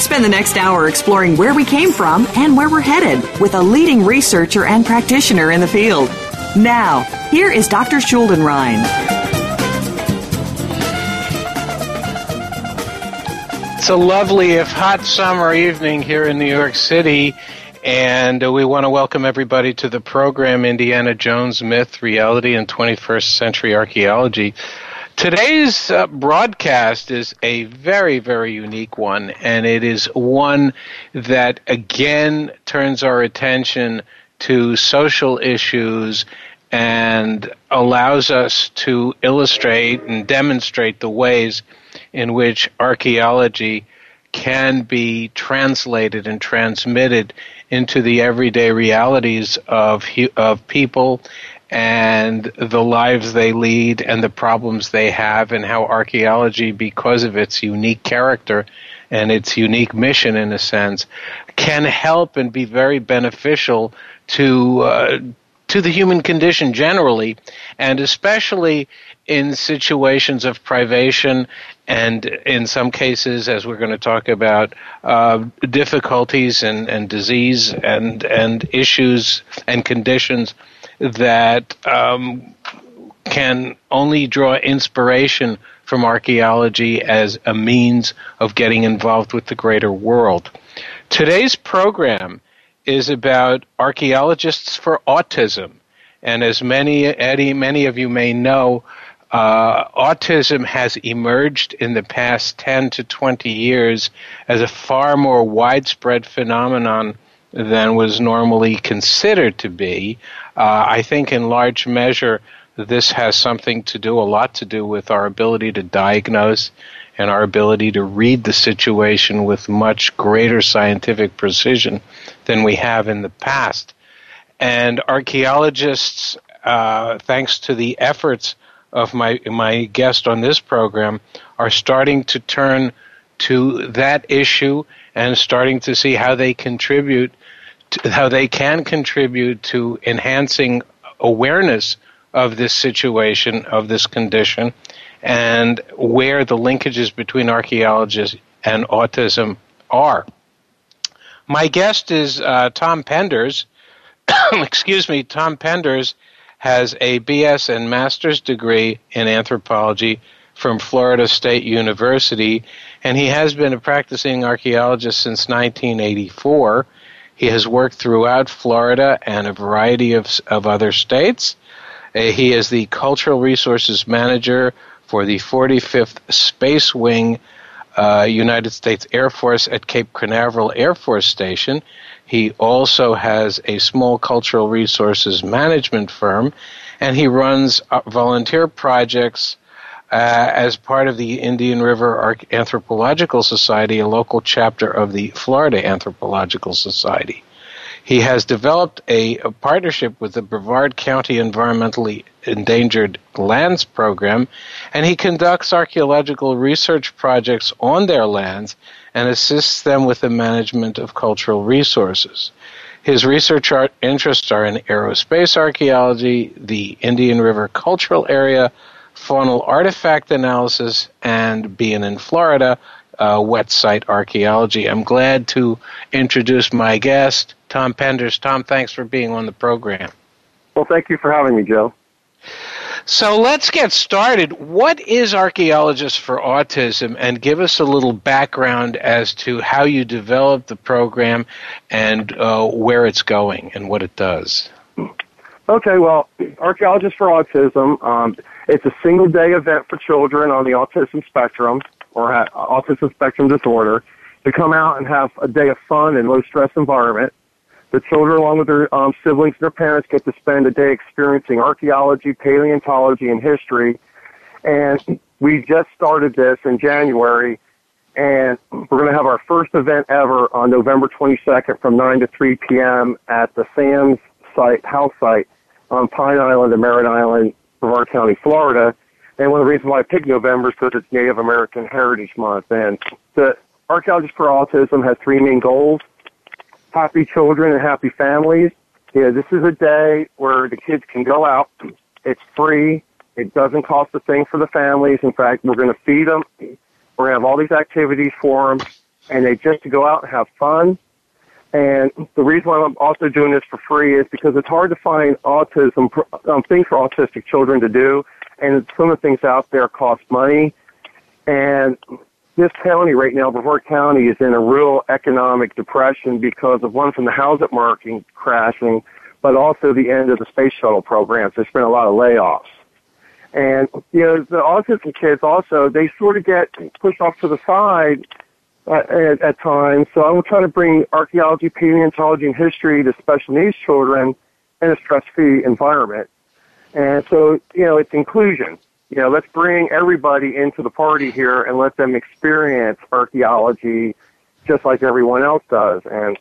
Spend the next hour exploring where we came from and where we're headed with a leading researcher and practitioner in the field. Now, here is Dr. Schuldenrein. It's a lovely, if hot, summer evening here in New York City, and we want to welcome everybody to the program Indiana Jones Myth, Reality, and 21st Century Archaeology. Today's uh, broadcast is a very, very unique one, and it is one that again turns our attention to social issues and allows us to illustrate and demonstrate the ways in which archaeology can be translated and transmitted into the everyday realities of of people and the lives they lead and the problems they have and how archaeology because of its unique character and its unique mission in a sense can help and be very beneficial to uh, to the human condition generally and especially in situations of privation and in some cases, as we're going to talk about, uh, difficulties and, and disease and, and issues and conditions that um, can only draw inspiration from archaeology as a means of getting involved with the greater world. Today's program is about archaeologists for autism. And as many, Eddie, many of you may know, uh, autism has emerged in the past 10 to 20 years as a far more widespread phenomenon than was normally considered to be. Uh, I think in large measure this has something to do, a lot to do with our ability to diagnose and our ability to read the situation with much greater scientific precision than we have in the past. And archaeologists, uh, thanks to the efforts of my my guest on this program, are starting to turn to that issue and starting to see how they contribute how they can contribute to enhancing awareness of this situation, of this condition, and where the linkages between archaeologists and autism are. My guest is uh, Tom Penders. Excuse me, Tom Penders has a BS and master's degree in anthropology from Florida State University, and he has been a practicing archaeologist since 1984. He has worked throughout Florida and a variety of, of other states. Uh, he is the Cultural Resources Manager for the 45th Space Wing, uh, United States Air Force at Cape Canaveral Air Force Station. He also has a small cultural resources management firm, and he runs uh, volunteer projects uh, as part of the Indian River Anthropological Society, a local chapter of the Florida Anthropological Society. He has developed a, a, partnership with the Brevard County Environmentally Endangered Lands Program, and he conducts archaeological research projects on their lands and assists them with the management of cultural resources. His research interests are in aerospace archaeology, the Indian River Cultural Area, faunal artifact analysis, and being in Florida, uh, wet site archaeology. I'm glad to introduce my guest, Tom Penders. Tom, thanks for being on the program. Well, thank you for having me, Joe. So let's get started. What is Archaeologists for Autism? And give us a little background as to how you developed the program and uh, where it's going and what it does. Okay, well, Archaeologists for Autism, um, it's a single day event for children on the autism spectrum or autism spectrum disorder to come out and have a day of fun and low stress environment. The children, along with their um, siblings and their parents, get to spend a day experiencing archaeology, paleontology, and history. And we just started this in January, and we're going to have our first event ever on November 22nd from 9 to 3 p.m. at the Sam's site, house site on Pine Island and Merritt Island, Brevard County, Florida. And one of the reasons why I picked November is because it's Native American Heritage Month. And the Archaeologists for Autism has three main goals happy children and happy families. Yeah, this is a day where the kids can go out. It's free. It doesn't cost a thing for the families. In fact, we're going to feed them. We're going to have all these activities for them, and they just go out and have fun. And the reason why I'm also doing this for free is because it's hard to find autism um, things for autistic children to do, and some of the things out there cost money. And this county right now, Brevard County, is in a real economic depression because of one from the housing market crashing, but also the end of the space shuttle programs. There's been a lot of layoffs. And, you know, the autism kids also, they sort of get pushed off to the side uh, at, at times. So I'm trying to bring archaeology, paleontology, and history to special needs children in a stress-free environment. And so, you know, it's inclusion you know, let's bring everybody into the party here and let them experience archaeology just like everyone else does. And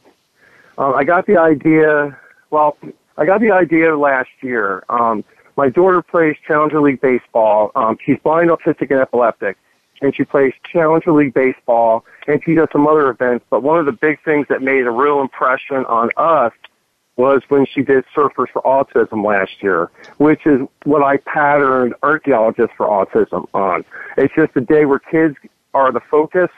um, I got the idea, well, I got the idea last year. Um, my daughter plays Challenger League baseball. Um, she's blind, autistic, and epileptic, and she plays Challenger League baseball, and she does some other events. But one of the big things that made a real impression on us was when she did Surfers for Autism last year, which is what I patterned Archaeologists for Autism on. It's just a day where kids are the focus.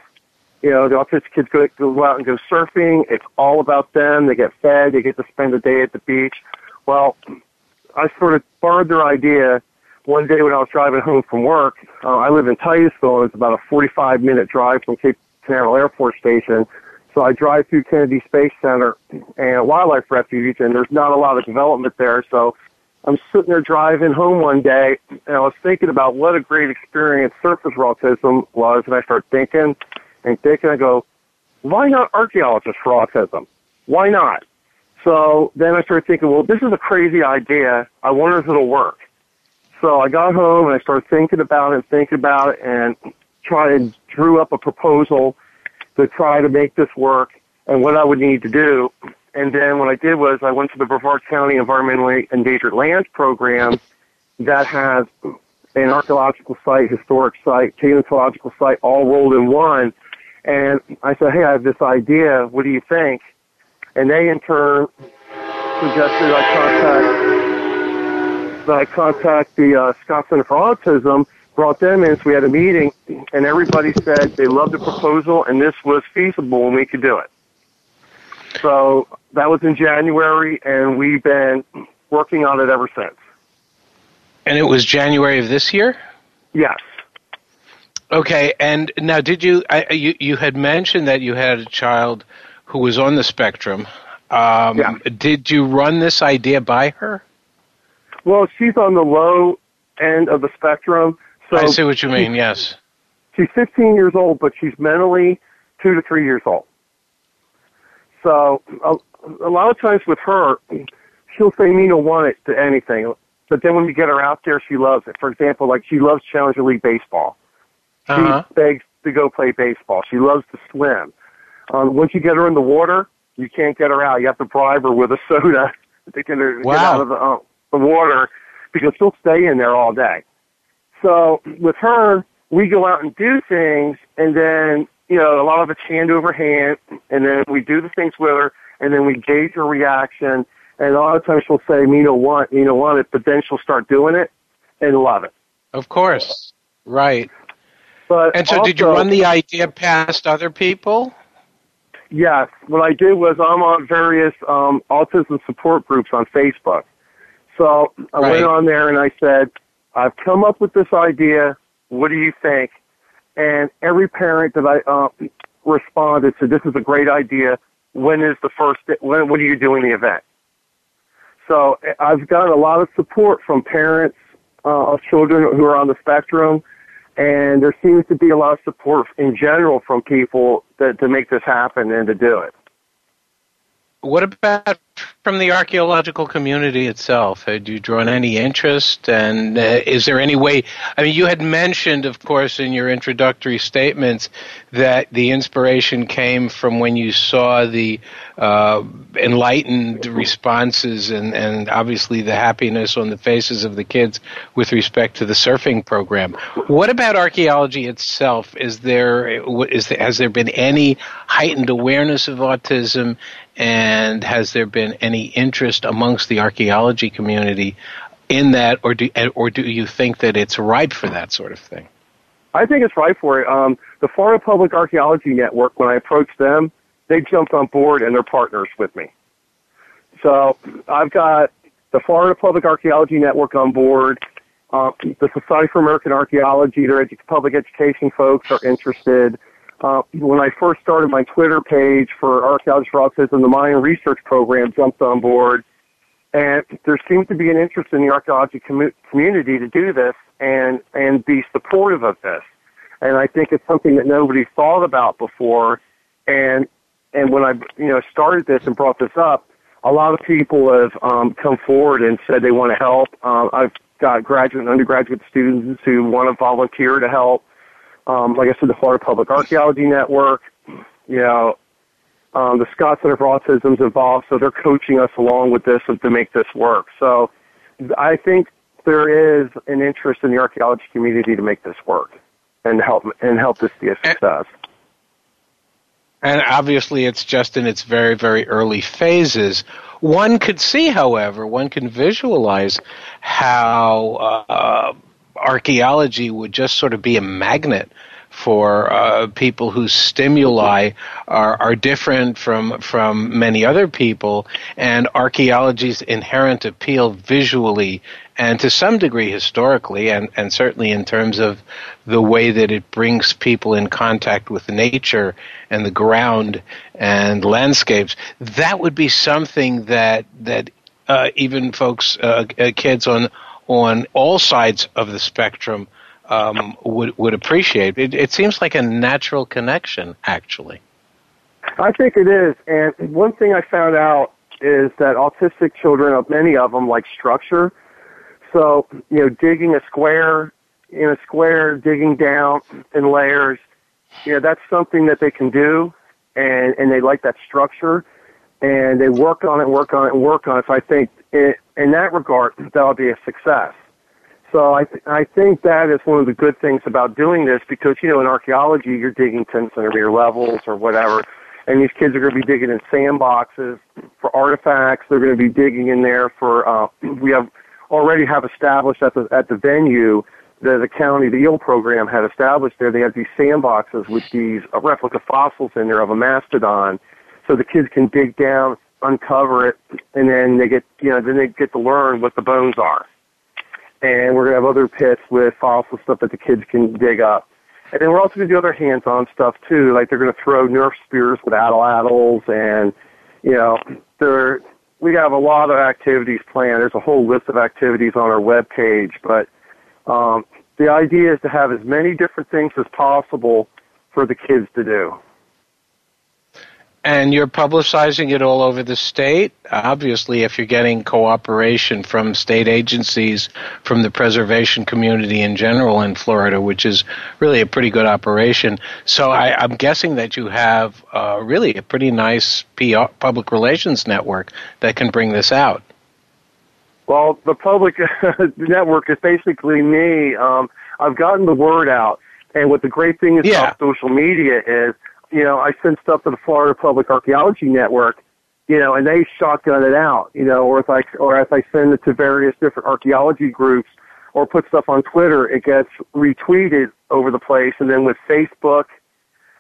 You know, the autistic kids go, go out and go surfing. It's all about them. They get fed. They get to spend a day at the beach. Well, I sort of borrowed their idea one day when I was driving home from work. Uh, I live in Titusville, and it's about a 45 minute drive from Cape Canaveral Air Force Station so I drive through Kennedy Space Center and Wildlife Refuge, and there's not a lot of development there. So I'm sitting there driving home one day, and I was thinking about what a great experience Surfers for Autism was, and I start thinking and thinking. I go, why not archaeologists for autism? Why not? So then I started thinking, well, this is a crazy idea. I wonder if it'll work. So I got home and I started thinking about it, thinking about it, and tried drew up a proposal to try to make this work and what I would need to do. And then what I did was I went to the Brevard County Environmentally Endangered Lands Program that has an archaeological site, historic site, paleontological site all rolled in one. And I said, hey, I have this idea. What do you think? And they in turn suggested I contact, I contact the uh, Scott Center for Autism brought them in, so we had a meeting, and everybody said they loved the proposal and this was feasible and we could do it. So that was in January, and we've been working on it ever since. And it was January of this year. Yes. Okay, and now did you I, you you had mentioned that you had a child who was on the spectrum? Um, yeah. Did you run this idea by her? Well, she's on the low end of the spectrum, so I see what you mean. Yes. She's 15 years old, but she's mentally two to three years old. So a, a lot of times with her, she'll say me don't want it to anything, but then when we get her out there, she loves it. For example, like she loves Challenger League baseball. She uh-huh. begs to go play baseball. She loves to swim. Um, once you get her in the water, you can't get her out. You have to bribe her with a soda to get her wow. get out of the, uh, the water because she'll stay in there all day. So with her, we go out and do things, and then you know a lot of it's hand over hand, and then we do the things with her, and then we gauge her reaction. And a lot of times she'll say, "Me no want, me no want it," but then she'll start doing it and love it. Of course, right. But and so, also, did you run the idea past other people? Yes. What I did was I'm on various um, autism support groups on Facebook. So I Right. went on there and I said, I've come up with this idea. What do you think? And every parent that I uh, responded said, "This is a great idea. When is the first? When when are you doing the event?" So I've got a lot of support from parents uh, of children who are on the spectrum, and there seems to be a lot of support in general from people that, to make this happen and to do it. What about from the archaeological community itself? Had you drawn any interest? And uh, is there any way? I mean, you had mentioned, of course, in your introductory statements that the inspiration came from when you saw the uh, enlightened responses and, and obviously the happiness on the faces of the kids with respect to the surfing program. What about archaeology itself? Is there, is there has there been any heightened awareness of autism? And has there been any interest amongst the archaeology community in that, or do or do you think that it's ripe for that sort of thing? I think it's right for it. Um, the Florida Public Archaeology Network, when I approached them, they jumped on board and they're partners with me. So I've got the Florida Public Archaeology Network on board. Uh, the Society for American Archaeology, their edu- public education folks are interested. Uh, when I first started my Twitter page for Archaeology for Autism, the Mayan Research Program jumped on board. And there seems to be an interest in the archaeology commu- community to do this and, and be supportive of this. And I think it's something that nobody thought about before. And, and when I, you know, started this and brought this up, a lot of people have um, come forward and said they want to help. Uh, I've got graduate and undergraduate students who want to volunteer to help. Um, like I said, the Florida Public Archaeology Network, you know, um, the Scott Center for Autism is involved, so they're coaching us along with this to make this work. So I think there is an interest in the archaeology community to make this work and help and help this be a success. And obviously, it's just in its very, very early phases. One could see, however, one can visualize how uh, archaeology would just sort of be a magnet for uh, people whose stimuli are, are different from from many other people, and archaeology's inherent appeal visually and to some degree historically, and, and certainly in terms of the way that it brings people in contact with nature and the ground and landscapes, that would be something that that uh, even folks, uh, uh, kids on on all sides of the spectrum um, would would appreciate. It, it seems like a natural connection, actually. I think it is. And one thing I found out is that autistic children, of many of them, like structure. So, you know, digging a square in a square, digging down in layers, you know, that's something that they can do, and and they like that structure, and they work on it, work on it, work on it. So I think it, in that regard, that'll be a success. So I th- I think that is one of the good things about doing this because you know in archaeology you're digging 10 centimeter levels or whatever, and these kids are going to be digging in sandboxes for artifacts. They're going to be digging in there for uh, we have already have established at the at the venue the the county the EEL program had established there. They have these sandboxes with these uh, replica fossils in there of a mastodon, so the kids can dig down, uncover it, and then they get you know then they get to learn what the bones are. And we're gonna have other pits with fossil stuff that the kids can dig up. And then we're also gonna do other hands-on stuff too, like they're gonna throw Nerf spears with atlatls, and you know they're we have a lot of activities planned. There's a whole list of activities on our web page, but um, the idea is to have as many different things as possible for the kids to do. And you're publicizing it all over the state. Obviously, if you're getting cooperation from state agencies, from the preservation community in general in Florida, which is really a pretty good operation. So I, am guessing that you have uh, really a pretty nice PR, public relations network that can bring this out. Well, the public network is basically me. Um, I've gotten the word out, and what the great thing is Yeah. about social media is, you know, I send stuff to the Florida Public Archaeology Network, you know, and they shotgun it out, you know, or if I or if I send it to various different archaeology groups, or put stuff on Twitter, it gets retweeted over the place. And then with Facebook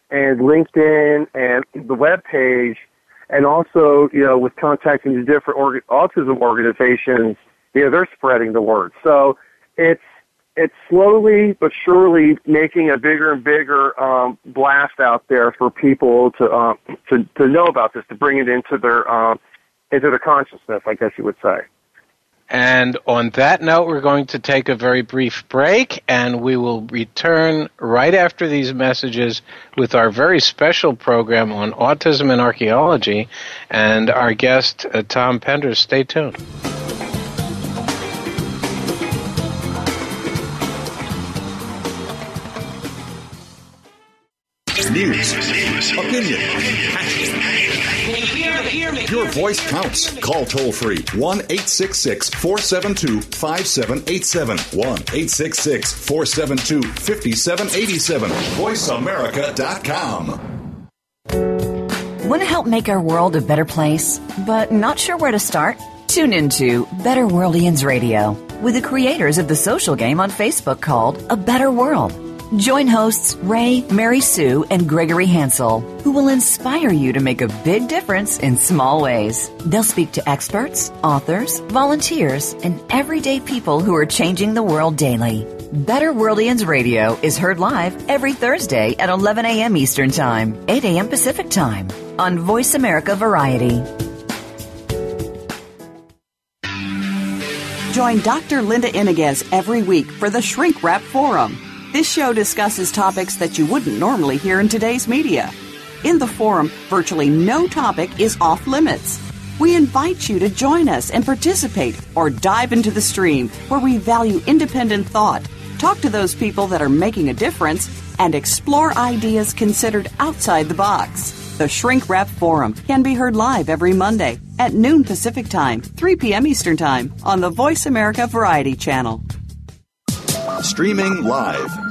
and LinkedIn and the web page, and also, you know, with contacting the different autism organizations, you know, they're spreading the word. So it's it's slowly but surely making a bigger and bigger um, blast out there for people to uh, to to know about this, to bring it into their um, into their consciousness, I guess you would say. And on that note, we're going to take a very brief break, and we will return right after these messages with our very special program on autism and archaeology, and our guest uh, Tom Pender. Stay tuned. News, opinion, your voice counts. Call toll free 1 866 472 5787. 1 866 472 5787. VoiceAmerica.com. Want to help make our world a better place, but not sure where to start? Tune into Better Worldians Radio with the creators of the social game on Facebook called A Better World. Join hosts Ray, Mary Sue, and Gregory Hansel, who will inspire you to make a big difference in small ways. They'll speak to experts, authors, volunteers, and everyday people who are changing the world daily. Better Worldians Radio is heard live every Thursday at 11 a.m. Eastern Time, 8 a.m. Pacific Time on Voice America Variety. Join Dr. Linda Iniguez every week for the Shrink Wrap Forum. This show discusses topics that you wouldn't normally hear in today's media. In the forum, virtually no topic is off limits. We invite you to join us and participate or dive into the stream where we value independent thought, talk to those people that are making a difference, and explore ideas considered outside the box. The Shrink Wrap Forum can be heard live every Monday at noon Pacific Time, 3 p.m. Eastern Time on the Voice America Variety Channel. Streaming live.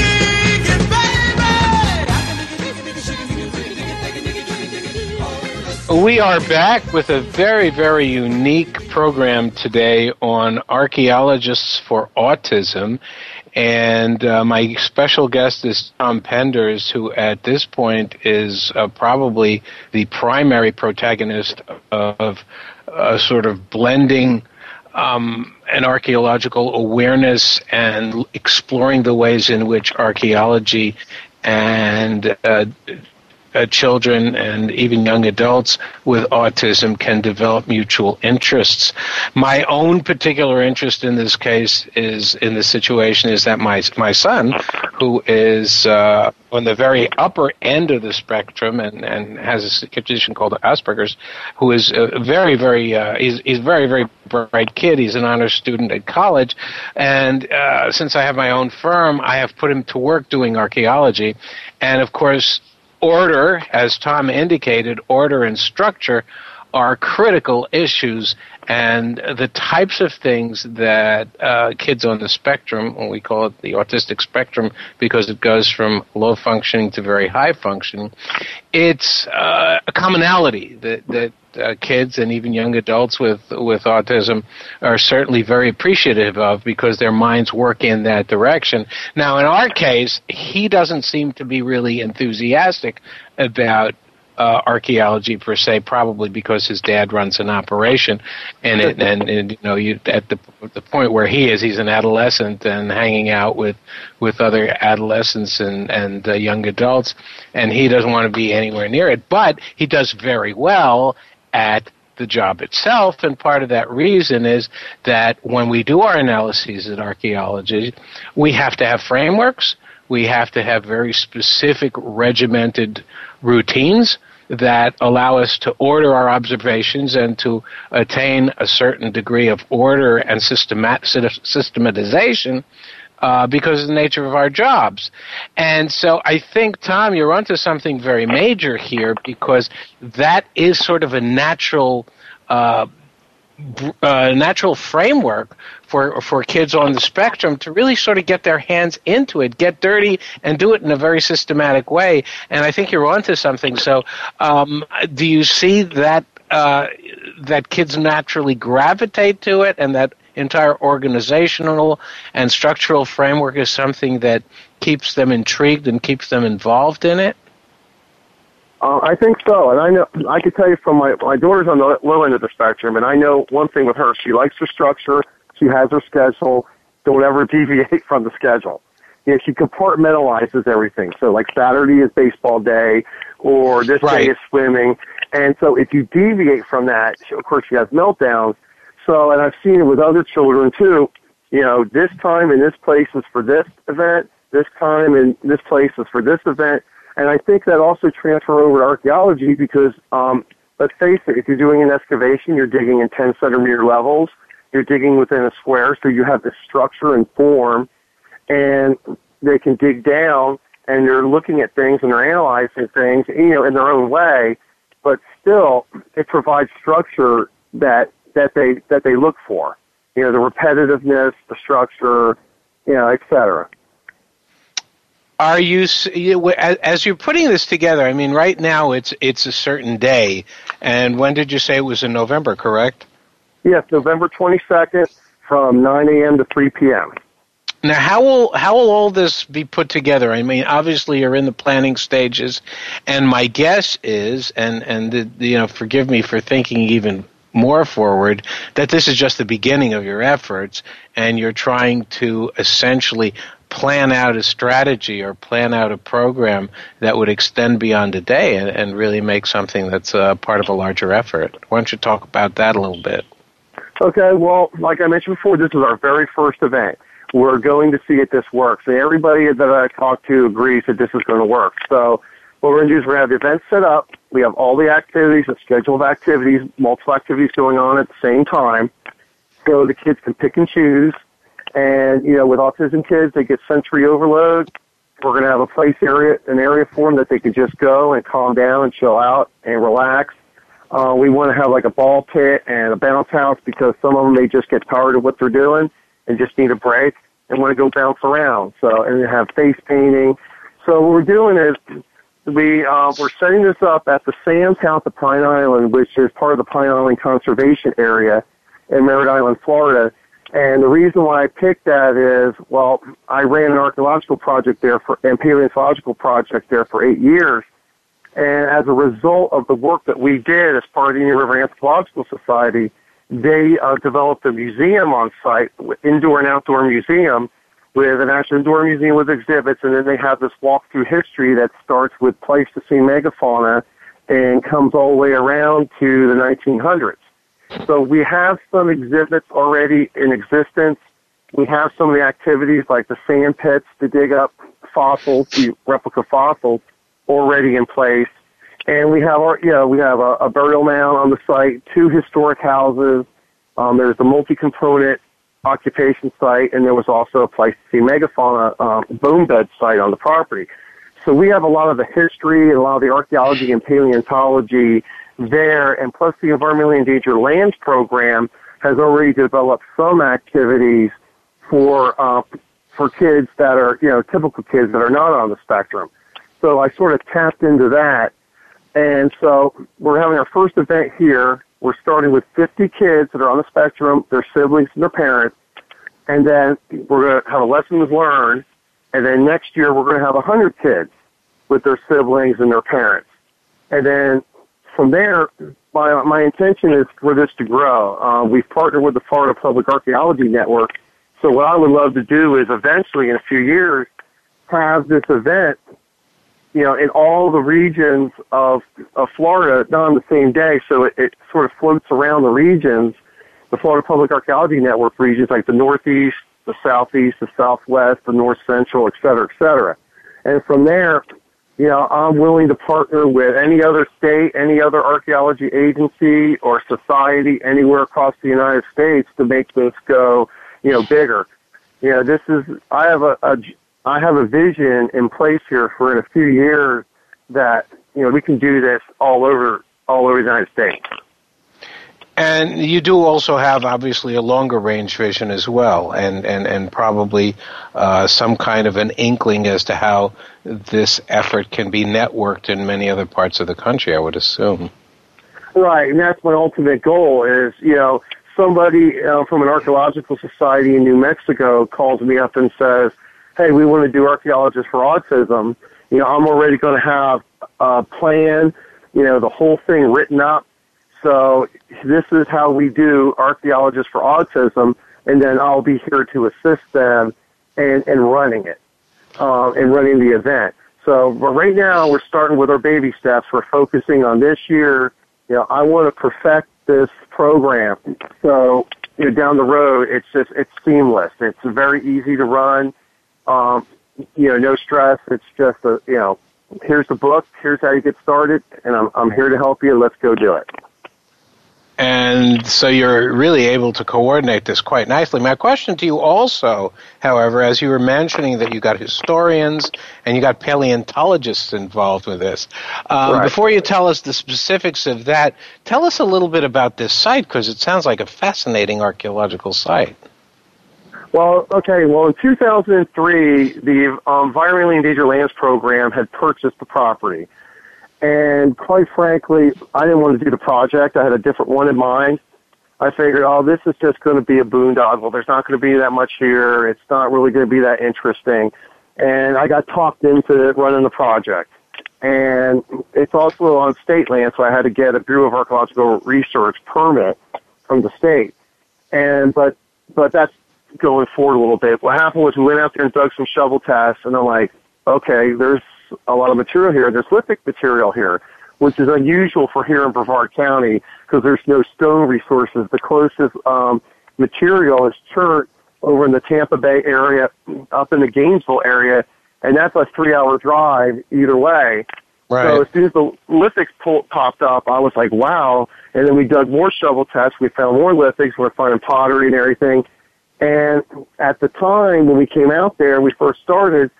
We are back with a very, very unique program today on archaeologists for autism. And uh, my special guest is Tom Penders, who at this point is uh, probably the primary protagonist of a sort of blending um, an archaeological awareness and exploring the ways in which archaeology and uh, uh, children and even young adults with autism can develop mutual interests. My own particular interest in this case is in the situation is that my my son, who is uh, on the very upper end of the spectrum and, and has a condition called Asperger's, who is a very very uh, he's he's very very bright kid. He's an honors student at college, and uh, since I have my own firm, I have put him to work doing archaeology, and of course order, as Tom indicated, order and structure are critical issues and the types of things that uh, kids on the spectrum, when we call it the autistic spectrum because it goes from low functioning to very high functioning, it's uh, a commonality that, that uh, kids and even young adults with with autism are certainly very appreciative of because their minds work in that direction. Now, in our case, he doesn't seem to be really enthusiastic about uh, archaeology per se, probably because his dad runs an operation, and it, and, and you know you at the the point where he is, he's an adolescent and hanging out with with other adolescents and and uh, young adults, and he doesn't want to be anywhere near it. But he does very well at the job itself, and part of that reason is that when we do our analyses in archaeology, we have to have frameworks We have to have very specific regimented routines that allow us to order our observations and to attain a certain degree of order and systemat- systematization uh, because of the nature of our jobs. And so I think, Tom, you're onto something very major here because that is sort of a natural. Uh, uh, natural framework for for kids on the spectrum to really sort of get their hands into it, get dirty, and do it in a very systematic way. And I think you're onto something. So, um, do you see that uh, that kids naturally gravitate to it, and that entire organizational and structural framework is something that keeps them intrigued and keeps them involved in it? Uh, I think so, and I know I can tell you from my my daughter's on the low end of the spectrum, and I know one thing with her: she likes her structure, she has her schedule. Don't ever deviate from the schedule. You know, she compartmentalizes everything. So, like Saturday is baseball day, or this right. day is swimming, and so if you deviate from that, she, of course, she has meltdowns. So, and I've seen it with other children too. You know, this time in this place is for this event. This time in this place is for this event and I think that also transfer over to archaeology because, um, let's face it, if you're doing an excavation, you're digging in 10 centimeter levels, you're digging within a square, so you have the structure and form, and they can dig down and they're looking at things and they're analyzing things, you know, in their own way, but still it provides structure that, that they, that they look for. You know, the repetitiveness, the structure, you know, et cetera. Are you as you're putting this together i mean right now it's it's a certain day. And when did you say it was in november correct? Yes november 22nd from 9 a.m to 3 p.m now how will how will all this be put together? I mean obviously you're in the planning stages. And my guess is and and the, you know forgive me for thinking even more forward that this is just the beginning of your efforts and you're trying to essentially plan out a strategy or plan out a program that would extend beyond a day and, and really make something that's uh, part of a larger effort. Why don't you talk about that a little bit? Okay, well, like I mentioned before, this is our very first event. We're going to see if this works. Everybody that I talked to agrees that this is going to work. So what we're going to do is we're going to have the event set up. We have all the activities, a schedule of activities, multiple activities going on at the same time. So the kids can pick and choose and, you know, with autism kids, they get sensory overload. We're going to have a place area, an area for them that they can just go and calm down and chill out and relax. Uh, we want to have like a ball pit and a bounce house because some of them may just get tired of what they're doing and just need a break and want to go bounce around. So, and have face painting. So what we're doing is we uh, we're setting this up at the Sam's House at Pine Island, which is part of the Pine Island Conservation Area in Merritt Island, Florida. And the reason why I picked that is, well, I ran an archaeological project there for, and paleontological project there for eight years. And as a result of the work that we did as part of the Indian River Anthropological Society, they uh, developed a museum on site, indoor and outdoor museum, with an actual indoor museum with exhibits, and then they have this walk through history that starts with Pleistocene megafauna and comes all the way around to the 1900s. So we have some exhibits already in existence. We have some of the activities like the sand pits to dig up fossils, the replica fossils already in place. And we have our, you know, we have a, a burial mound on the site, two historic houses. Um, there's a multi-component occupation site, and there was also a Pleistocene megafauna um, bone bed site on the property. So we have a lot of the history and a lot of the archaeology and paleontology there, and plus the Environmentally Endangered Lands Program has already developed some activities for uh, for kids that are you know typical kids that are not on the spectrum. So I sort of tapped into that, and so we're having our first event here. We're starting with 50 kids that are on the spectrum, their siblings and their parents, and then we're going to have a lessons learned, and then next year we're going to have 100 kids with their siblings and their parents. And then from there, my, my intention is for this to grow. Uh, we've partnered with the Florida Public Archaeology Network. So what I would love to do is eventually, in a few years, have this event, you know, in all the regions of, of Florida, not on the same day. So it, it sort of floats around the regions, the Florida Public Archaeology Network regions, like the Northeast, the southeast, the southwest, the north central, et cetera, et cetera. And from there, you know, I'm willing to partner with any other state, any other archaeology agency or society anywhere across the United States to make this go, you know, bigger. You know, this is, I have a, a I have a vision in place here for in a few years that, you know, we can do this all over, all over the United States. And you do also have obviously a longer range vision as well, and, and, and probably uh, some kind of an inkling as to how this effort can be networked in many other parts of the country, I would assume. Right, and that's my ultimate goal is, you know, somebody uh, from an archaeological society in New Mexico calls me up and says, hey, we want to do archaeologists for autism. You know, I'm already going to have a plan, you know, the whole thing written up so this is how we do archaeologists for autism, and then I'll be here to assist them in, in running it, um, and running the event. So right now we're starting with our baby steps. We're focusing on this year. You know, I want to perfect this program. So you know, down the road, it's just it's seamless. It's very easy to run. Um, you know, no stress. It's just a you know, here's the book. Here's how you get started, and I'm I'm here to help you. Let's go do it. And so you're really able to coordinate this quite nicely. My question to you also, however, as you were mentioning that you got historians and you got paleontologists involved with this, um, right. before you tell us the specifics of that, tell us a little bit about this site because it sounds like a fascinating archaeological site. Well, okay. Well, in 2003, the um, Environmentally Endangered Lands Program had purchased the property. And quite frankly, I didn't want to do the project. I had a different one in mind. I figured, oh, this is just going to be a boondoggle. There's not going to be that much here. It's not really going to be that interesting. And I got talked into running the project. And it's also on state land, so I had to get a Bureau of Archaeological Research permit from the state. And, but, but that's going forward a little bit. What happened was we went out there and dug some shovel tests, and I'm like, okay, there's a lot of material here. There's lithic material here, which is unusual for here in Brevard County because there's no stone resources. The closest um, material is chert over in the Tampa Bay area, up in the Gainesville area, and that's a three-hour drive either way. Right. So as soon as the lithics pull, popped up, I was like, wow. And then we dug more shovel tests. We found more lithics. We're finding pottery and everything. And at the time when we came out there, we first started,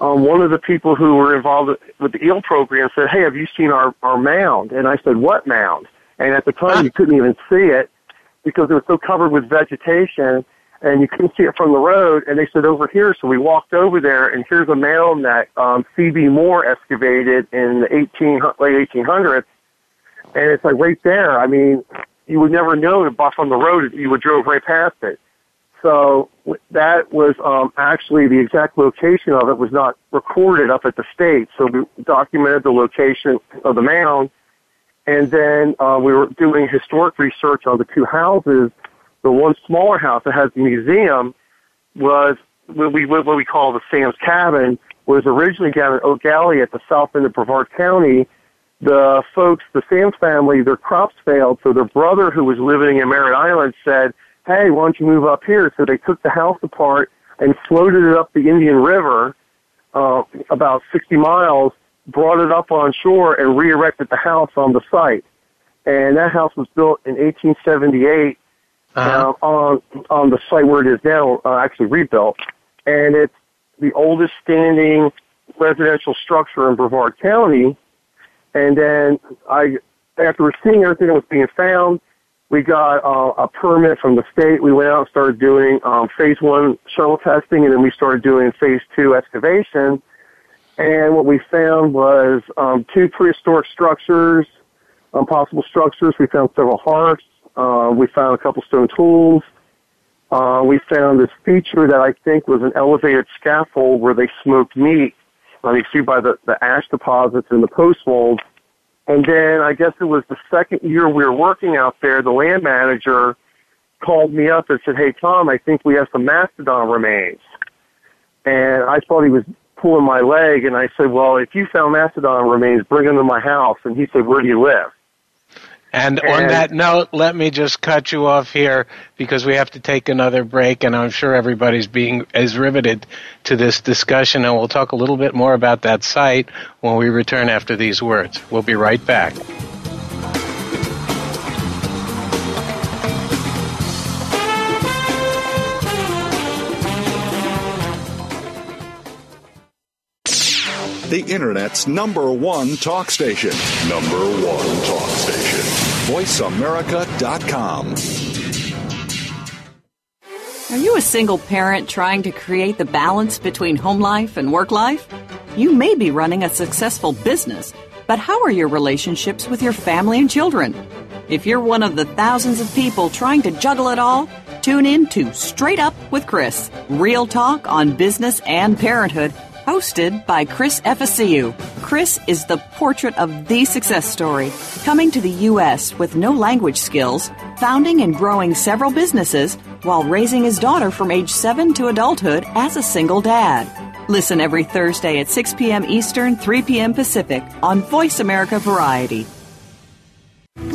um, one of the people who were involved with the EEL program said, "Hey, have you seen our our mound?" And I said, "What mound?" And at the time, you couldn't even see it because it was so covered with vegetation, and you couldn't see it from the road. And they said, "Over here." So we walked over there, and here's a mound that um, C.B. Moore excavated in the 18 late 1800s, and it's like right there. I mean, you would never know it from the road. You would drove right past it. So that was um, actually the exact location of it was not recorded up at the state. So we documented the location of the mound, and then uh, we were doing historic research on the two houses. The one smaller house that has the museum was what we what we call the Sam's Cabin was originally down in Oak Alley at the south end of Brevard County. The folks, the Sam's family, their crops failed, so their brother, who was living in Merritt Island, said hey, why don't you move up here? So they took the house apart and floated it up the Indian River, uh, about 60 miles, brought it up on shore and re-erected the house on the site. And that house was built in 1878 uh-huh. uh, on on the site where it is now, uh, actually rebuilt, and it's the oldest standing residential structure in Brevard County. And then I, after seeing everything that was being found, we got uh, a permit from the state. We went out and started doing um, phase one shovel testing, and then we started doing phase two excavation. And what we found was um, two prehistoric structures, um, possible structures. We found several hearths. Uh, we found a couple stone tools. Uh, we found this feature that I think was an elevated scaffold where they smoked meat. Uh, you see by the, the ash deposits in the post molds and then I guess it was the second year we were working out there, the land manager called me up and said, Hey Tom, I think we have some mastodon remains. And I thought he was pulling my leg and I said, Well, if you found mastodon remains, bring them to my house and he said, Where do you live? And, and, on that note, let me just cut you off here because we have to take another break, and I'm sure everybody's being as riveted to this discussion, and we'll talk a little bit more about that site when we return after these words. We'll be right back. the Internet's number one talk station. Number one talk station. VoiceAmerica.com. Are you a single parent trying to create the balance between home life and work life? You may be running a successful business, but how are your relationships with your family and children? If you're one of the thousands of people trying to juggle it all, tune in to Straight Up with Chris, real talk on business and parenthood hosted by Chris Efficiu. Chris is the portrait of the success story, coming to the U.S. with no language skills, founding and growing several businesses, while raising his daughter from age 7 to adulthood as a single dad. Listen every Thursday at 6 p.m. Eastern, 3 p.m. Pacific on Voice America Variety.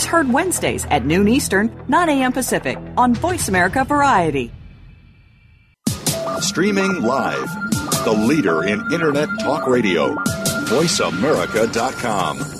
is heard Wednesdays at noon Eastern, 9 a.m. Pacific on Voice America Variety. Streaming live, the leader in Internet talk radio, voiceamerica.com.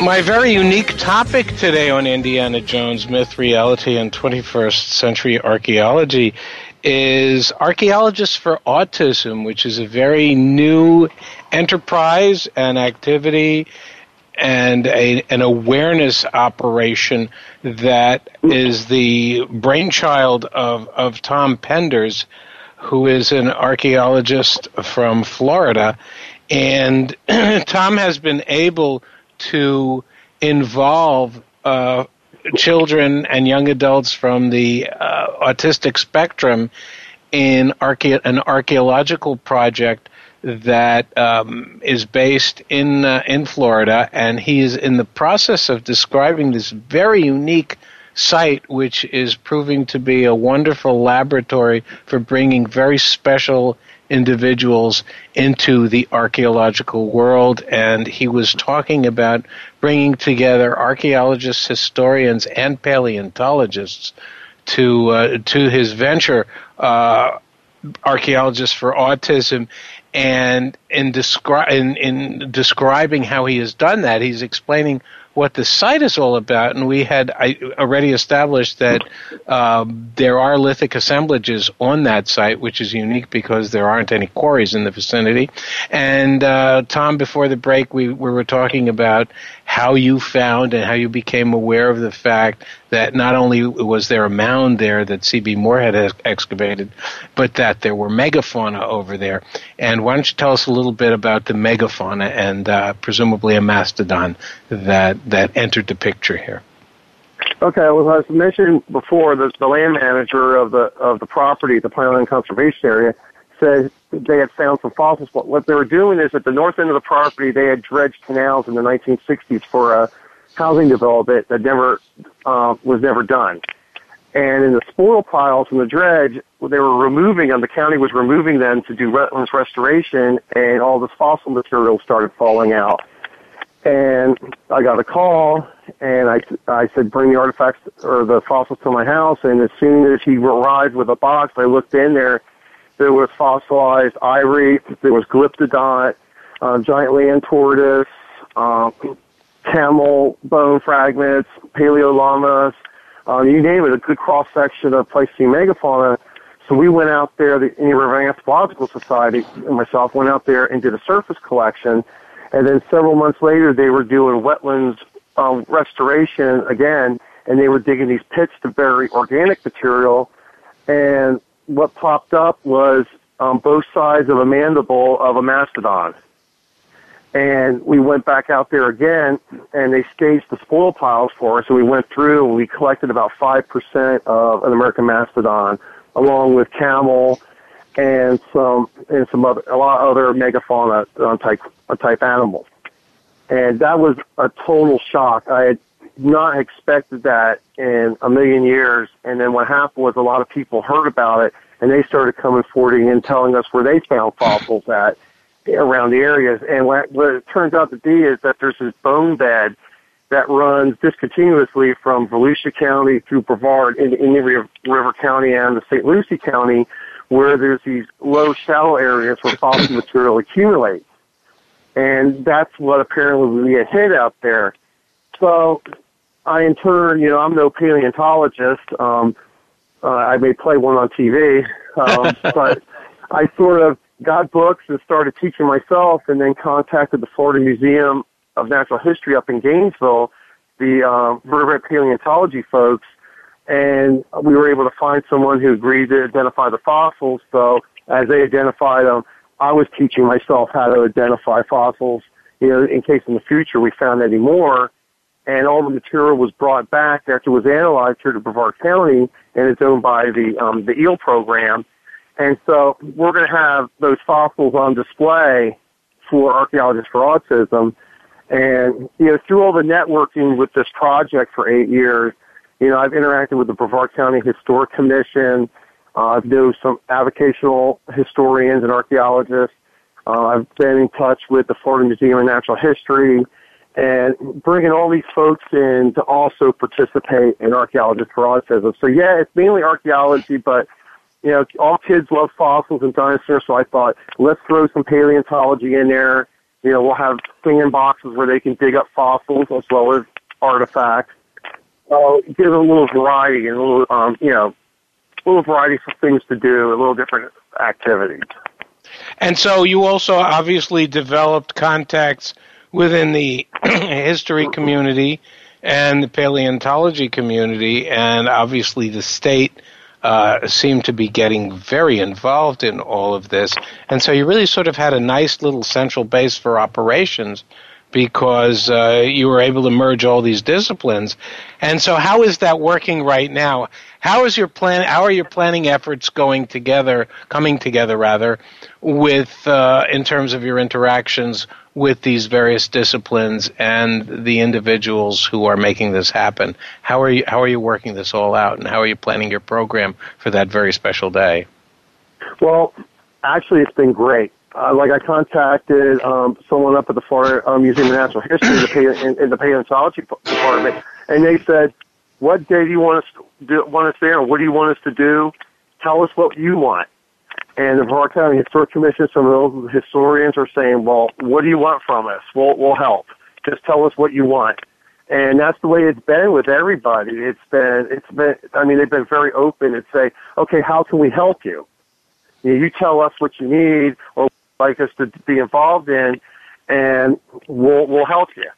My very unique topic today on Indiana Jones Myth, Reality, and 21st Century Archaeology is Archaeologists for Autism, which is a very new enterprise and activity and a, an awareness operation that is the brainchild of, of Tom Penders, who is an archaeologist from Florida. And Tom has been able to involve uh, children and young adults from the uh, autistic spectrum in archae- an archaeological project that um, is based in uh, in Florida, and he is in the process of describing this very unique site, which is proving to be a wonderful laboratory for bringing very special individuals into the archaeological world, and he was talking about bringing together archaeologists, historians, and paleontologists to uh, to his venture, uh, archaeologists for autism. And in, descri- in, in describing how he has done that, he's explaining what the site is all about, and we had already established that um, there are lithic assemblages on that site, which is unique because there aren't any quarries in the vicinity. And uh, Tom, before the break, we, we were talking about how you found and how you became aware of the fact that not only was there a mound there that C.B. Moorhead has excavated, but that there were megafauna over there. And why don't you tell us a little bit about the megafauna and uh, presumably a mastodon that that entered the picture here? Okay, well, as mentioned before, the, the land manager of the of the property, the Pine Island Conservation Area, said they had found some fossils. But what they were doing is at the north end of the property, they had dredged canals in the 1960s for a housing development that never uh, was never done. And in the spoil piles from the dredge, they were removing them. The county was removing them to do wetlands restoration, and all this fossil material started falling out. And I got a call, and I, I said, bring the artifacts or the fossils to my house. And as soon as he arrived with a box, I looked in there. There was fossilized ivory, there was glyptodont, uh, giant land tortoise, uh, camel bone fragments, paleolamas, uh, you name it, a good cross section of Pleistocene megafauna. So we went out there, the Indian River Anthropological Society and myself went out there and did a surface collection. And then several months later, they were doing wetlands um, restoration again, and they were digging these pits to bury organic material. And what popped up was um, both sides of a mandible of a mastodon. And we went back out there again, and they staged the spoil piles for us. And we went through and we collected about 5% of an American mastodon, along with camel and some and some other a lot of other megafauna uh, type uh, type animals. And that was a total shock. I had not expected that in a million years. And then what happened was a lot of people heard about it, and they started coming forward and telling us where they found fossils at around the areas. And what, what it turns out to be is that there's this bone bed that runs discontinuously from Volusia County through Brevard into Indian River County and the St. Lucie County, where there's these low, shallow areas where fossil material accumulates. And that's what apparently we had hit out there. So I, in turn, you know, I'm no paleontologist. Um, uh, I may play one on TV, um, but I sort of got books and started teaching myself and then contacted the Florida Museum of Natural History up in Gainesville, the uh, vertebrate paleontology folks, and we were able to find someone who agreed to identify the fossils. So as they identified them, I was teaching myself how to identify fossils, you know, in case in the future we found any more. And all the material was brought back after it was analyzed here to Brevard County, and it's owned by the um, the EEL program. And so we're going to have those fossils on display for archaeologists for autism. And, you know, through all the networking with this project for eight years, you know, I've interacted with the Brevard County Historic Commission. Uh, I've known some avocational historians and archaeologists. Uh, I've been in touch with the Florida Museum of Natural History and bringing all these folks in to also participate in archaeologists for autism. So yeah, it's mainly archaeology, but you know, all kids love fossils and dinosaurs, so I thought, let's throw some paleontology in there. You know, we'll have singing boxes where they can dig up fossils as well as artifacts. So give a little variety and a little, um, you know, a little variety for things to do, a little different activities. And so you also obviously developed contacts within the history community and the paleontology community, and obviously the state uh, seem to be getting very involved in all of this. And so you really sort of had a nice little central base for operations because uh, you were able to merge all these disciplines. And so, how is that working right now? How is your plan? How are your planning efforts going together, coming together rather, with uh, in terms of your interactions with these various disciplines and the individuals who are making this happen. How are you how are you working this all out and how are you planning your program for that very special day? Well, actually it's been great. Uh, like I contacted um, someone up at the Florida um, Museum of Natural History the in, in the paleontology department, and they said, "What day do you want us to do, want us there? What do you want us to do? Tell us what you want." And the Brevard County Historic Commission, some of those historians are saying, well, what do you want from us? We'll, we'll help. Just tell us what you want. And that's the way it's been with everybody. It's been, it's been, I mean, they've been very open and say, okay, how can we help you? You, know, you tell us what you need or like us to be involved in and we'll, we'll help you.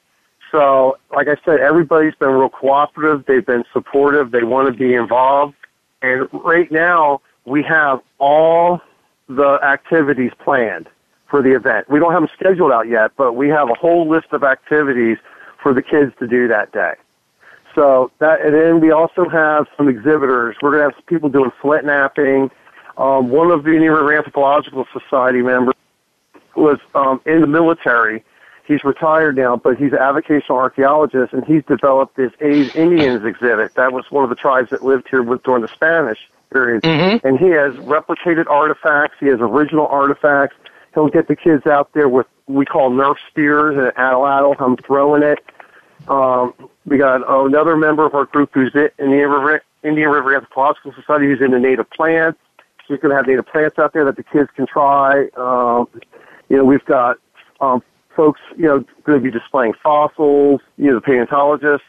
So, like I said, everybody's been real cooperative. They've been supportive. They want to be involved. And right now, we have all the activities planned for the event. We don't have them scheduled out yet, but we have a whole list of activities for the kids to do that day. So that, and then we also have some exhibitors. We're going to have people doing flint knapping. Um, one of the Indian River Anthropological Society members was um, in the military. He's retired now, but he's an avocational archaeologist, and he's developed this Ais Indians exhibit. That was one of the tribes that lived here with, during the Spanish. Mm-hmm. And he has replicated artifacts. He has original artifacts. He'll get the kids out there with we call Nerf spears and atlatl. I'm throwing it. Um, we got another member of our group who's in the Indian River, Indian River Anthropological Society who's into native plants. She's going to have native plants out there that the kids can try. Um, you know, we've got um, folks, you know, going to be displaying fossils. You know, the paleontologists.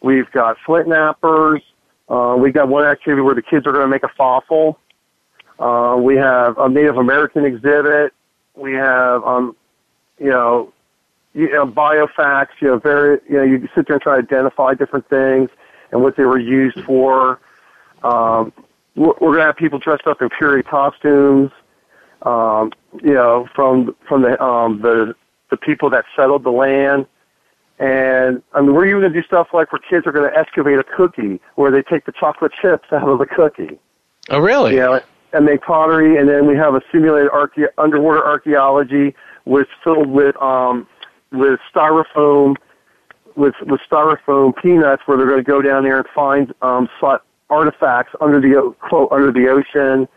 We've got flint knappers. Uh, we've got one activity where the kids are going to make a fossil. Uh, we have a Native American exhibit. We have, um, you know, you know, biofacts. You know, very, you know, you sit there and try to identify different things and what they were used for. Um, we're, we're going to have people dressed up in period costumes. Um, you know, from from the um, the the people that settled the land. And I mean, we're even going to do stuff like where kids are going to excavate a cookie, where they take the chocolate chips out of the cookie. Oh, really? Yeah, and make pottery. And then we have a simulated archae- underwater archaeology, with filled with um, with styrofoam, with with styrofoam peanuts, where they're going to go down there and find um, artifacts under the quote under the ocean.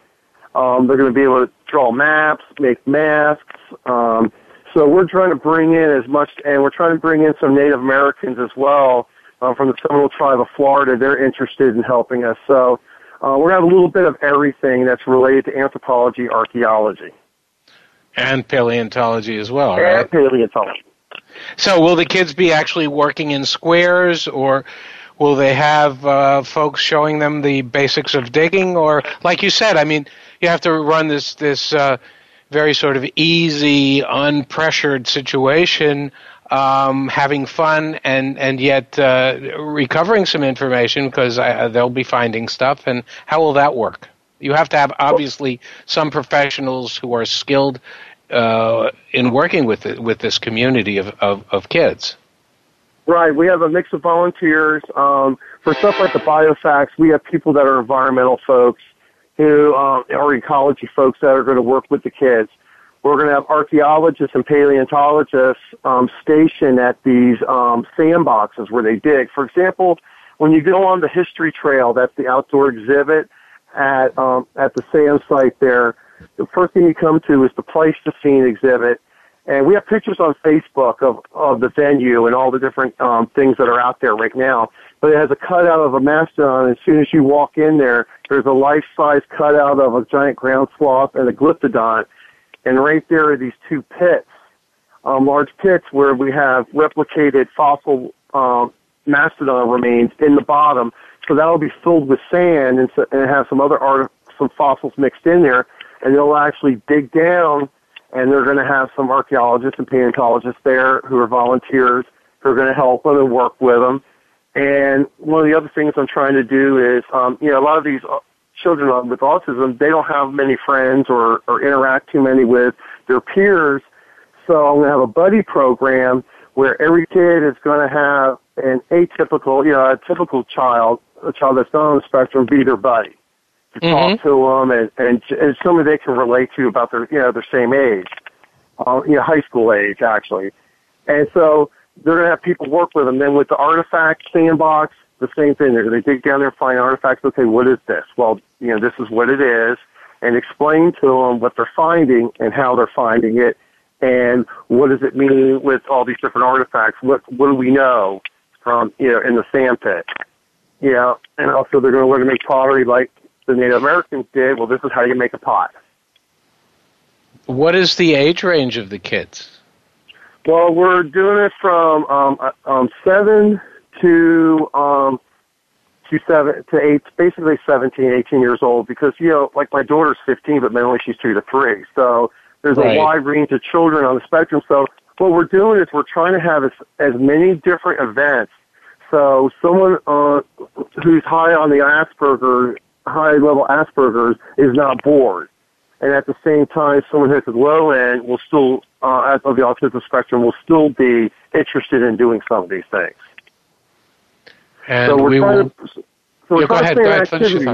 Um, they're going to be able to draw maps, make masks. Um, so we're trying to bring in as much, and we're trying to bring in some Native Americans as well uh, from the Seminole tribe of Florida. They're interested in helping us. So uh, we're going to have a little bit of everything that's related to anthropology, archaeology. And paleontology as well, and right? paleontology. So will the kids be actually working in squares or will they have uh, folks showing them the basics of digging or like you said, I mean, you have to run this this uh, very sort of easy, unpressured situation, um, having fun and and yet uh, recovering some information because they'll be finding stuff. And how will that work? You have to have obviously some professionals who are skilled uh, in working with it, with this community of, of, of, kids. Right. We have a mix of volunteers. Um, for stuff like the biofacts, we have people that are environmental folks who um, are ecology folks that are going to work with the kids. We're going to have archaeologists and paleontologists um, stationed at these um, sandboxes where they dig. For example, when you go on the history trail, that's the outdoor exhibit at um, at the sand site there. The first thing you come to is the Pleistocene exhibit, and we have pictures on Facebook of of the venue and all the different um, things that are out there right now. But it has a cutout of a mastodon. As soon as you walk in there, there's a life-size cutout of a giant ground sloth and a glyptodon and right there are these two pits, um, large pits where we have replicated fossil um, mastodon remains in the bottom. So that'll be filled with sand and, so, and have some other art, some fossils mixed in there, and they'll actually dig down, and they're going to have some archaeologists and paleontologists there who are volunteers who are going to help them and work with them. And one of the other things I'm trying to do is, um, you know, a lot of these children with autism, they don't have many friends or, or interact too many with their peers. So I'm going to have a buddy program where every kid is going to have an atypical, you know, a typical child, a child that's not on the spectrum, be their buddy to mm-hmm. talk to them and, and, and somebody they can relate to about their, you know, their same age, uh, you know, high school age actually. And so they're going to have people work with them. Then with the artifact sandbox, the same thing. They, they dig down there, find artifacts. Okay, what is this? Well, you know, this is what it is, and explain to them what they're finding and how they're finding it, and what does it mean with all these different artifacts? What what do we know from you know in the sand pit? Yeah, and also they're going to learn to make pottery like the Native Americans did. Well, this is how you make a pot. What is the age range of the kids? Well, we're doing it from um, uh, um, seven to um, to seven to eight, basically 17, 18 years old. Because you know, like my daughter's 15, but mentally she's two to three. So there's right. a wide range of children on the spectrum. So what we're doing is we're trying to have as, as many different events. So someone uh, who's high on the Asperger, high level Asperger's, is not bored. And at the same time, someone who's at the low end will still, uh, of the autism spectrum, will still be interested in doing some of these things. And so we're we trying will. To, so we're yeah, go ahead. Go ahead. Finish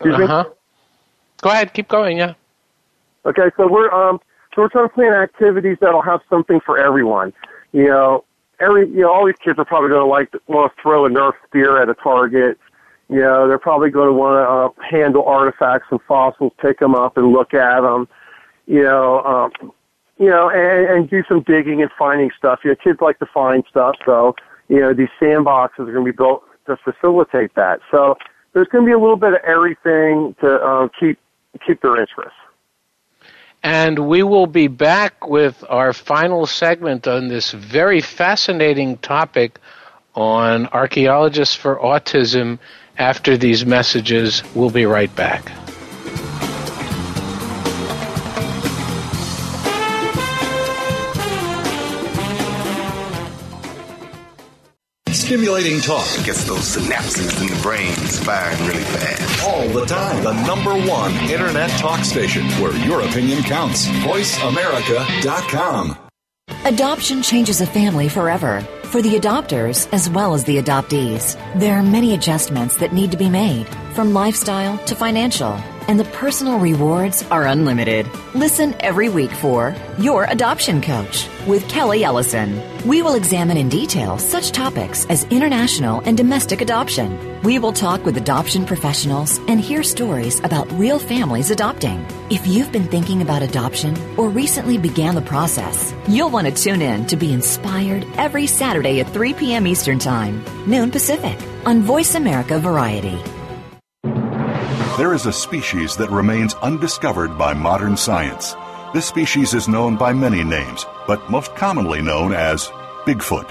uh-huh. Go ahead. Keep going. Yeah. Okay. So we're um so we're trying to plan activities that'll have something for everyone. You know, every you know all these kids are probably going to like want to throw a Nerf spear at a target. You know, they're probably going to want to uh, handle artifacts and fossils, pick them up and look at them. you know, um, you know, and, and do some digging and finding stuff. You know, kids like to find stuff, so you know these sandboxes are going to be built to facilitate that. So there's going to be a little bit of everything to um, keep keep their interest. And we will be back with our final segment on this very fascinating topic on archaeologists for autism after these messages. We'll be right back. Stimulating talk. Gets those synapses in the brain firing really fast. All the time. The number one internet talk station where your opinion counts. VoiceAmerica.com. Adoption changes a family forever. For the adopters as well as the adoptees, there are many adjustments that need to be made, from lifestyle to financial and the personal rewards are unlimited. Listen every week for Your Adoption Coach with Kelly Ellison. We will examine in detail such topics as international and domestic adoption. We will talk with adoption professionals and hear stories about real families adopting. If you've been thinking about adoption or recently began the process, you'll want to tune in to be inspired every Saturday at 3 p.m. Eastern Time, noon Pacific, on Voice America Variety. There is a species that remains undiscovered by modern science. This species is known by many names, but most commonly known as Bigfoot.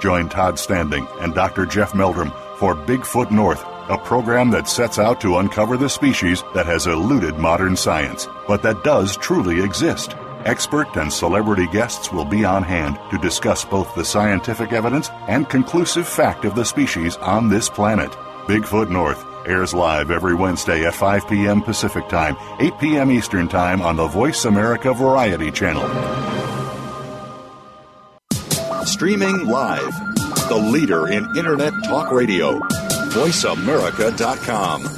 Join Todd Standing and Dr. Jeff Meldrum for Bigfoot North, a program that sets out to uncover the species that has eluded modern science, but that does truly exist. Expert and celebrity guests will be on hand to discuss both the scientific evidence and conclusive fact of the species on this planet. Bigfoot North airs live every Wednesday at 5 p.m. Pacific Time, 8 p.m. Eastern Time on the Voice America Variety Channel. Streaming live, the leader in Internet Talk Radio, VoiceAmerica.com.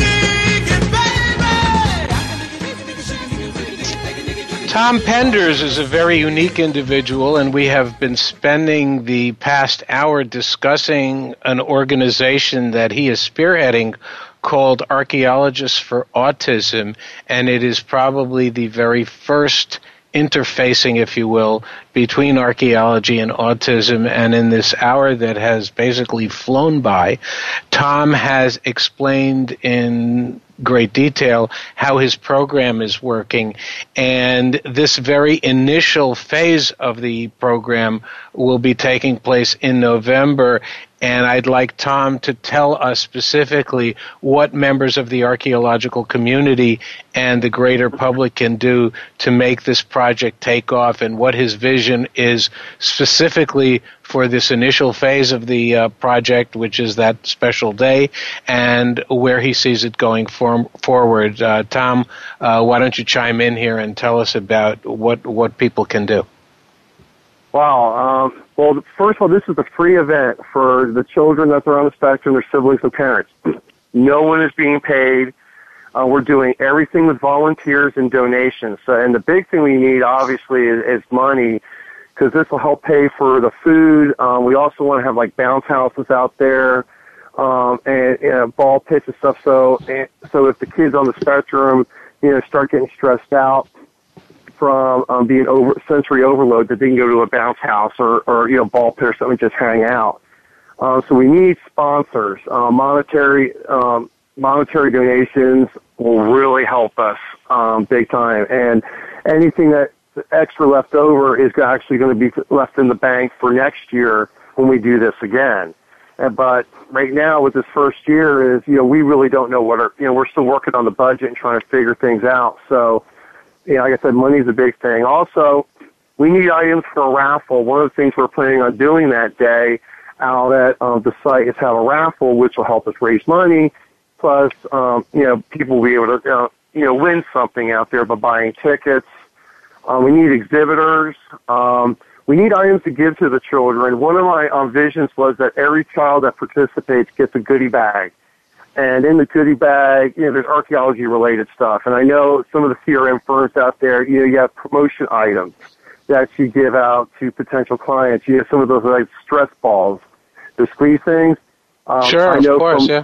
Tom Penders is a very unique individual, and we have been spending the past hour discussing an organization that he is spearheading called Archaeologists for Autism, and it is probably the very first interfacing, if you will, between archaeology and autism. And in this hour that has basically flown by, Tom has explained in great detail how his program is working. And this very initial phase of the program will be taking place in November. And I'd like Tom to tell us specifically what members of the archaeological community and the greater public can do to make this project take off and what his vision is specifically for this initial phase of the uh, project, which is that special day, and where he sees it going forward. Uh, Tom, uh, why don't you chime in here and tell us about what, what people can do? Wow. Um, well, first of all, this is a free event for the children that are on the spectrum, their siblings and parents. no one is being paid. Uh, we're doing everything with volunteers and donations. So, and the big thing we need, obviously, is, is money because this will help pay for the food. Um, we also want to have like bounce houses out there um, and know, ball pits and stuff. So, and, so if the kids on the spectrum, you know, start getting stressed out, from um, being over sensory overload that they can go to a bounce house or, or you know ball pit or something just hang out. Uh, so we need sponsors. Uh, monetary um, monetary donations will really help us um, big time, and anything that extra left over is actually going to be left in the bank for next year when we do this again. And, but right now with this first year is, you know, we really don't know what our, you know, we're still working on the budget and trying to figure things out. So you know, like I said, money's a big thing. Also, we need items for a raffle. One of the things we're planning on doing that day, out at um, the site is have a raffle, which will help us raise money. Plus, um, you know, people will be able to, uh, you know, win something out there by buying tickets. Um, we need exhibitors. Um, we need items to give to the children. One of my um, visions was that every child that participates gets a goodie bag. And in the goodie bag, you know, there's archaeology related stuff. And I know some of the CRM firms out there, you know, you have promotion items that you give out to potential clients. You have some of those like stress balls, the squeeze things. Um, sure, I know of course, from, yeah.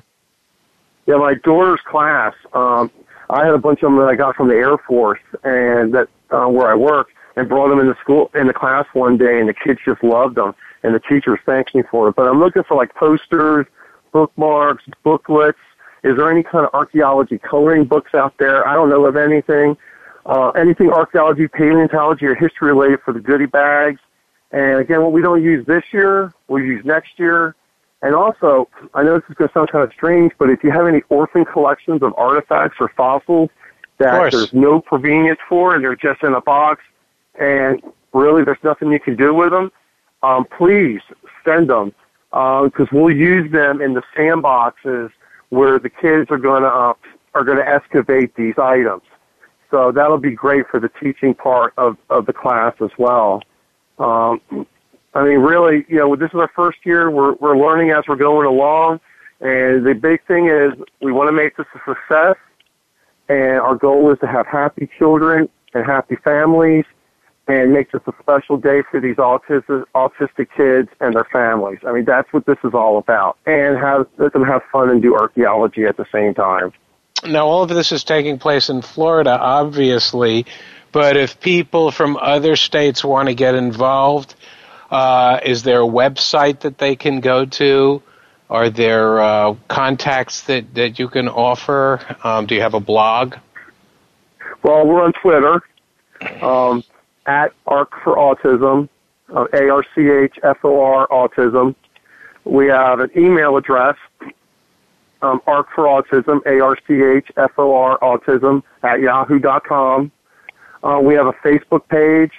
Yeah, my daughter's class, um, I had a bunch of them that I got from the Air Force and that, uh, where I work and brought them in the school, in the class one day and the kids just loved them and the teachers thanked me for it. But I'm looking for like posters, bookmarks, booklets. Is there any kind of archaeology coloring books out there? I don't know of anything. Uh, anything archaeology, paleontology, or history related for the goodie bags. And again, what we don't use this year, we'll use next year. And also, I know this is going to sound kind of strange, but if you have any orphan collections of artifacts or fossils that there's no provenience for and they're just in a box and really there's nothing you can do with them, um, please send them because uh, we'll use them in the sandboxes where the kids are going to uh, are going to excavate these items. So that'll be great for the teaching part of, of the class as well. Um, I mean, really, you know, this is our first year. We're, we're learning as we're going along. And the big thing is we want to make this a success. And our goal is to have happy children and happy families and make this a special day for these autistic, autistic kids and their families. I mean, that's what this is all about. And have, let them have fun and do archaeology at the same time. Now, all of this is taking place in Florida, obviously, but if people from other states want to get involved, uh, is there a website that they can go to? Are there uh, contacts that, that you can offer? Um, do you have a blog? Well, we're on Twitter um, at ARCH for Autism, uh, A R C H F O R Autism. We have an email address, um, ARCH for Autism, A-R-C-H-F-O-R Autism at yahoo.com. Uh, we have a Facebook page.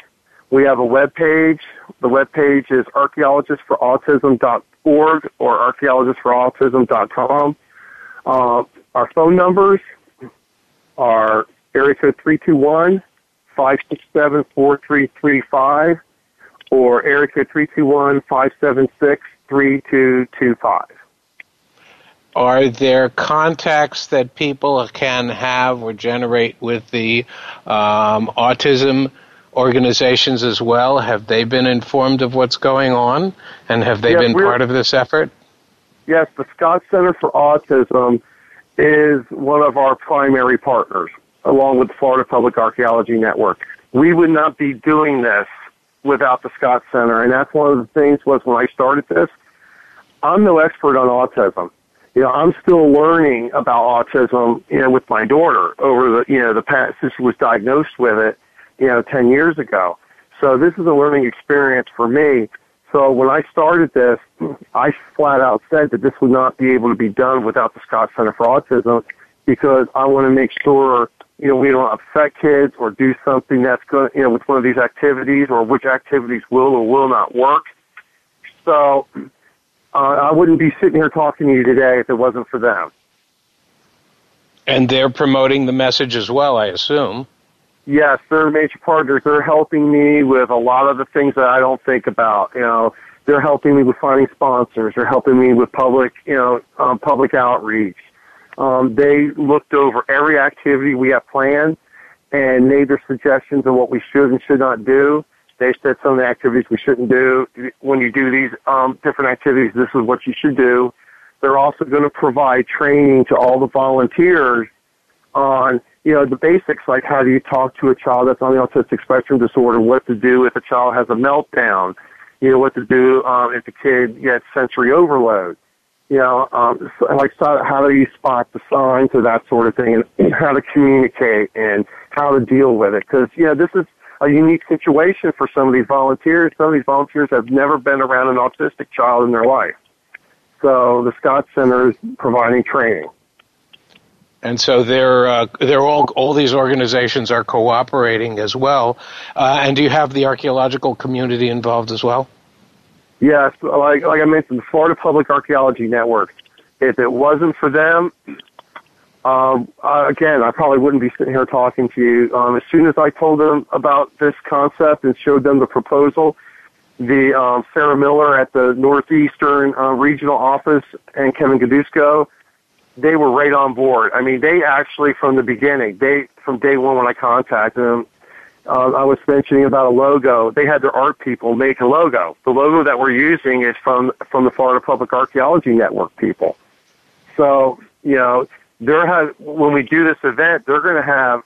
We have a web page. The web page is archaeologistforautism.org or archaeologistforautism.com. Uh, our phone numbers are area code 321 567 4335 or area code 321 576 3225. Are there contacts that people can have or generate with the um, autism organizations as well? Have they been informed of what's going on, and have they yes, been part of this effort? Yes, the Scott Center for Autism is one of our primary partners, along with the Florida Public Archaeology Network. We would not be doing this without the Scott Center, and that's one of the things was when I started this. I'm no expert on autism you know, I'm still learning about autism, you know, with my daughter over the, you know, the past, since she was diagnosed with it, you know, 10 years ago. So this is a learning experience for me. So when I started this, I flat out said that this would not be able to be done without the Scott Center for Autism because I want to make sure, you know, we don't upset kids or do something that's going, you know, with one of these activities or which activities will or will not work. So uh, I wouldn't be sitting here talking to you today if it wasn't for them. And they're promoting the message as well, I assume. Yes, they're major partners. They're helping me with a lot of the things that I don't think about. You know, they're helping me with finding sponsors. They're helping me with public, you know, um, public outreach. Um, they looked over every activity we have planned and made their suggestions on what we should and should not do. They said some of the activities we shouldn't do. When you do these um, different activities, this is what you should do. They're also going to provide training to all the volunteers on, you know, the basics like how do you talk to a child that's on the autistic spectrum disorder, what to do if a child has a meltdown, you know, what to do um, if the kid gets sensory overload. You know, um, like how do you spot the signs or that sort of thing, and how to communicate and how to deal with it. Because know, this is a unique situation for some of these volunteers. Some of these volunteers have never been around an autistic child in their life. So the Scott Center is providing training. And so they're uh, they're all all these organizations are cooperating as well. Uh, and do you have the archaeological community involved as well? Yes, like like I mentioned, the Florida Public Archaeology Network. If it wasn't for them, um, uh, again, I probably wouldn't be sitting here talking to you. Um, as soon as I told them about this concept and showed them the proposal, the um, Sarah Miller at the Northeastern uh, Regional Office and Kevin Gidusko, they were right on board. I mean, they actually from the beginning, they from day one when I contacted them, uh, I was mentioning about a logo. They had their art people make a logo. The logo that we're using is from from the Florida Public Archaeology Network people. So you know, there has when we do this event, they're going to have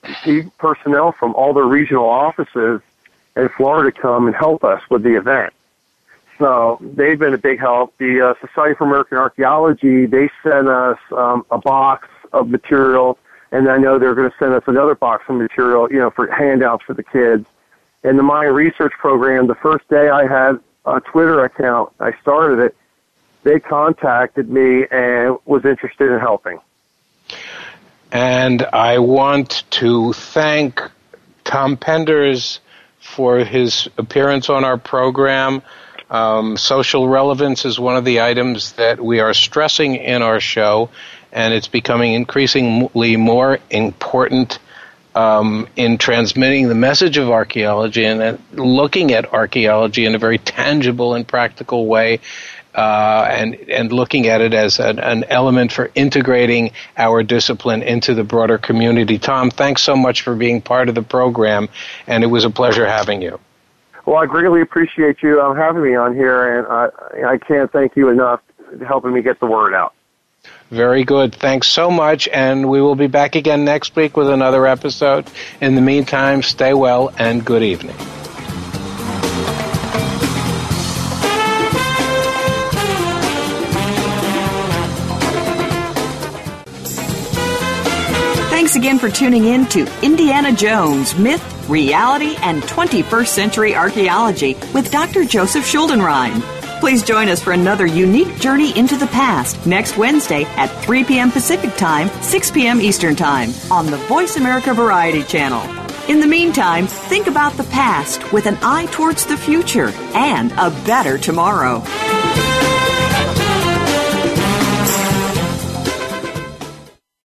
personnel from all the regional offices in Florida come and help us with the event. So they've been a big help. The uh, Society for American Archaeology they sent us um, a box of material, and I know they're going to send us another box of material, you know, for handouts for the kids. And the Mayan Research Program, the first day I had a Twitter account, I started it. They contacted me and was interested in helping. And I want to thank Tom Penders for his appearance on our program. Um, social relevance is one of the items that we are stressing in our show, and it's becoming increasingly more important um, in transmitting the message of archaeology and uh, looking at archaeology in a very tangible and practical way uh, and and looking at it as an, an, element for integrating our discipline into the broader community. Tom, thanks so much for being part of the program, and it was a pleasure having you. Well, I greatly appreciate you um, having me on here, and I I can't thank you enough for helping me get the word out. Very good. Thanks so much, and we will be back again next week with another episode. In the meantime, stay well and good evening. Thanks again for tuning in to Indiana Jones Myth, Reality, and 21st Century Archaeology with Dr. Joseph Schuldenrein. Please join us for another unique journey into the past next Wednesday at 3 p.m. Pacific Time, 6 p.m. Eastern Time on the Voice America Variety Channel. In the meantime, think about the past with an eye towards the future and a better tomorrow.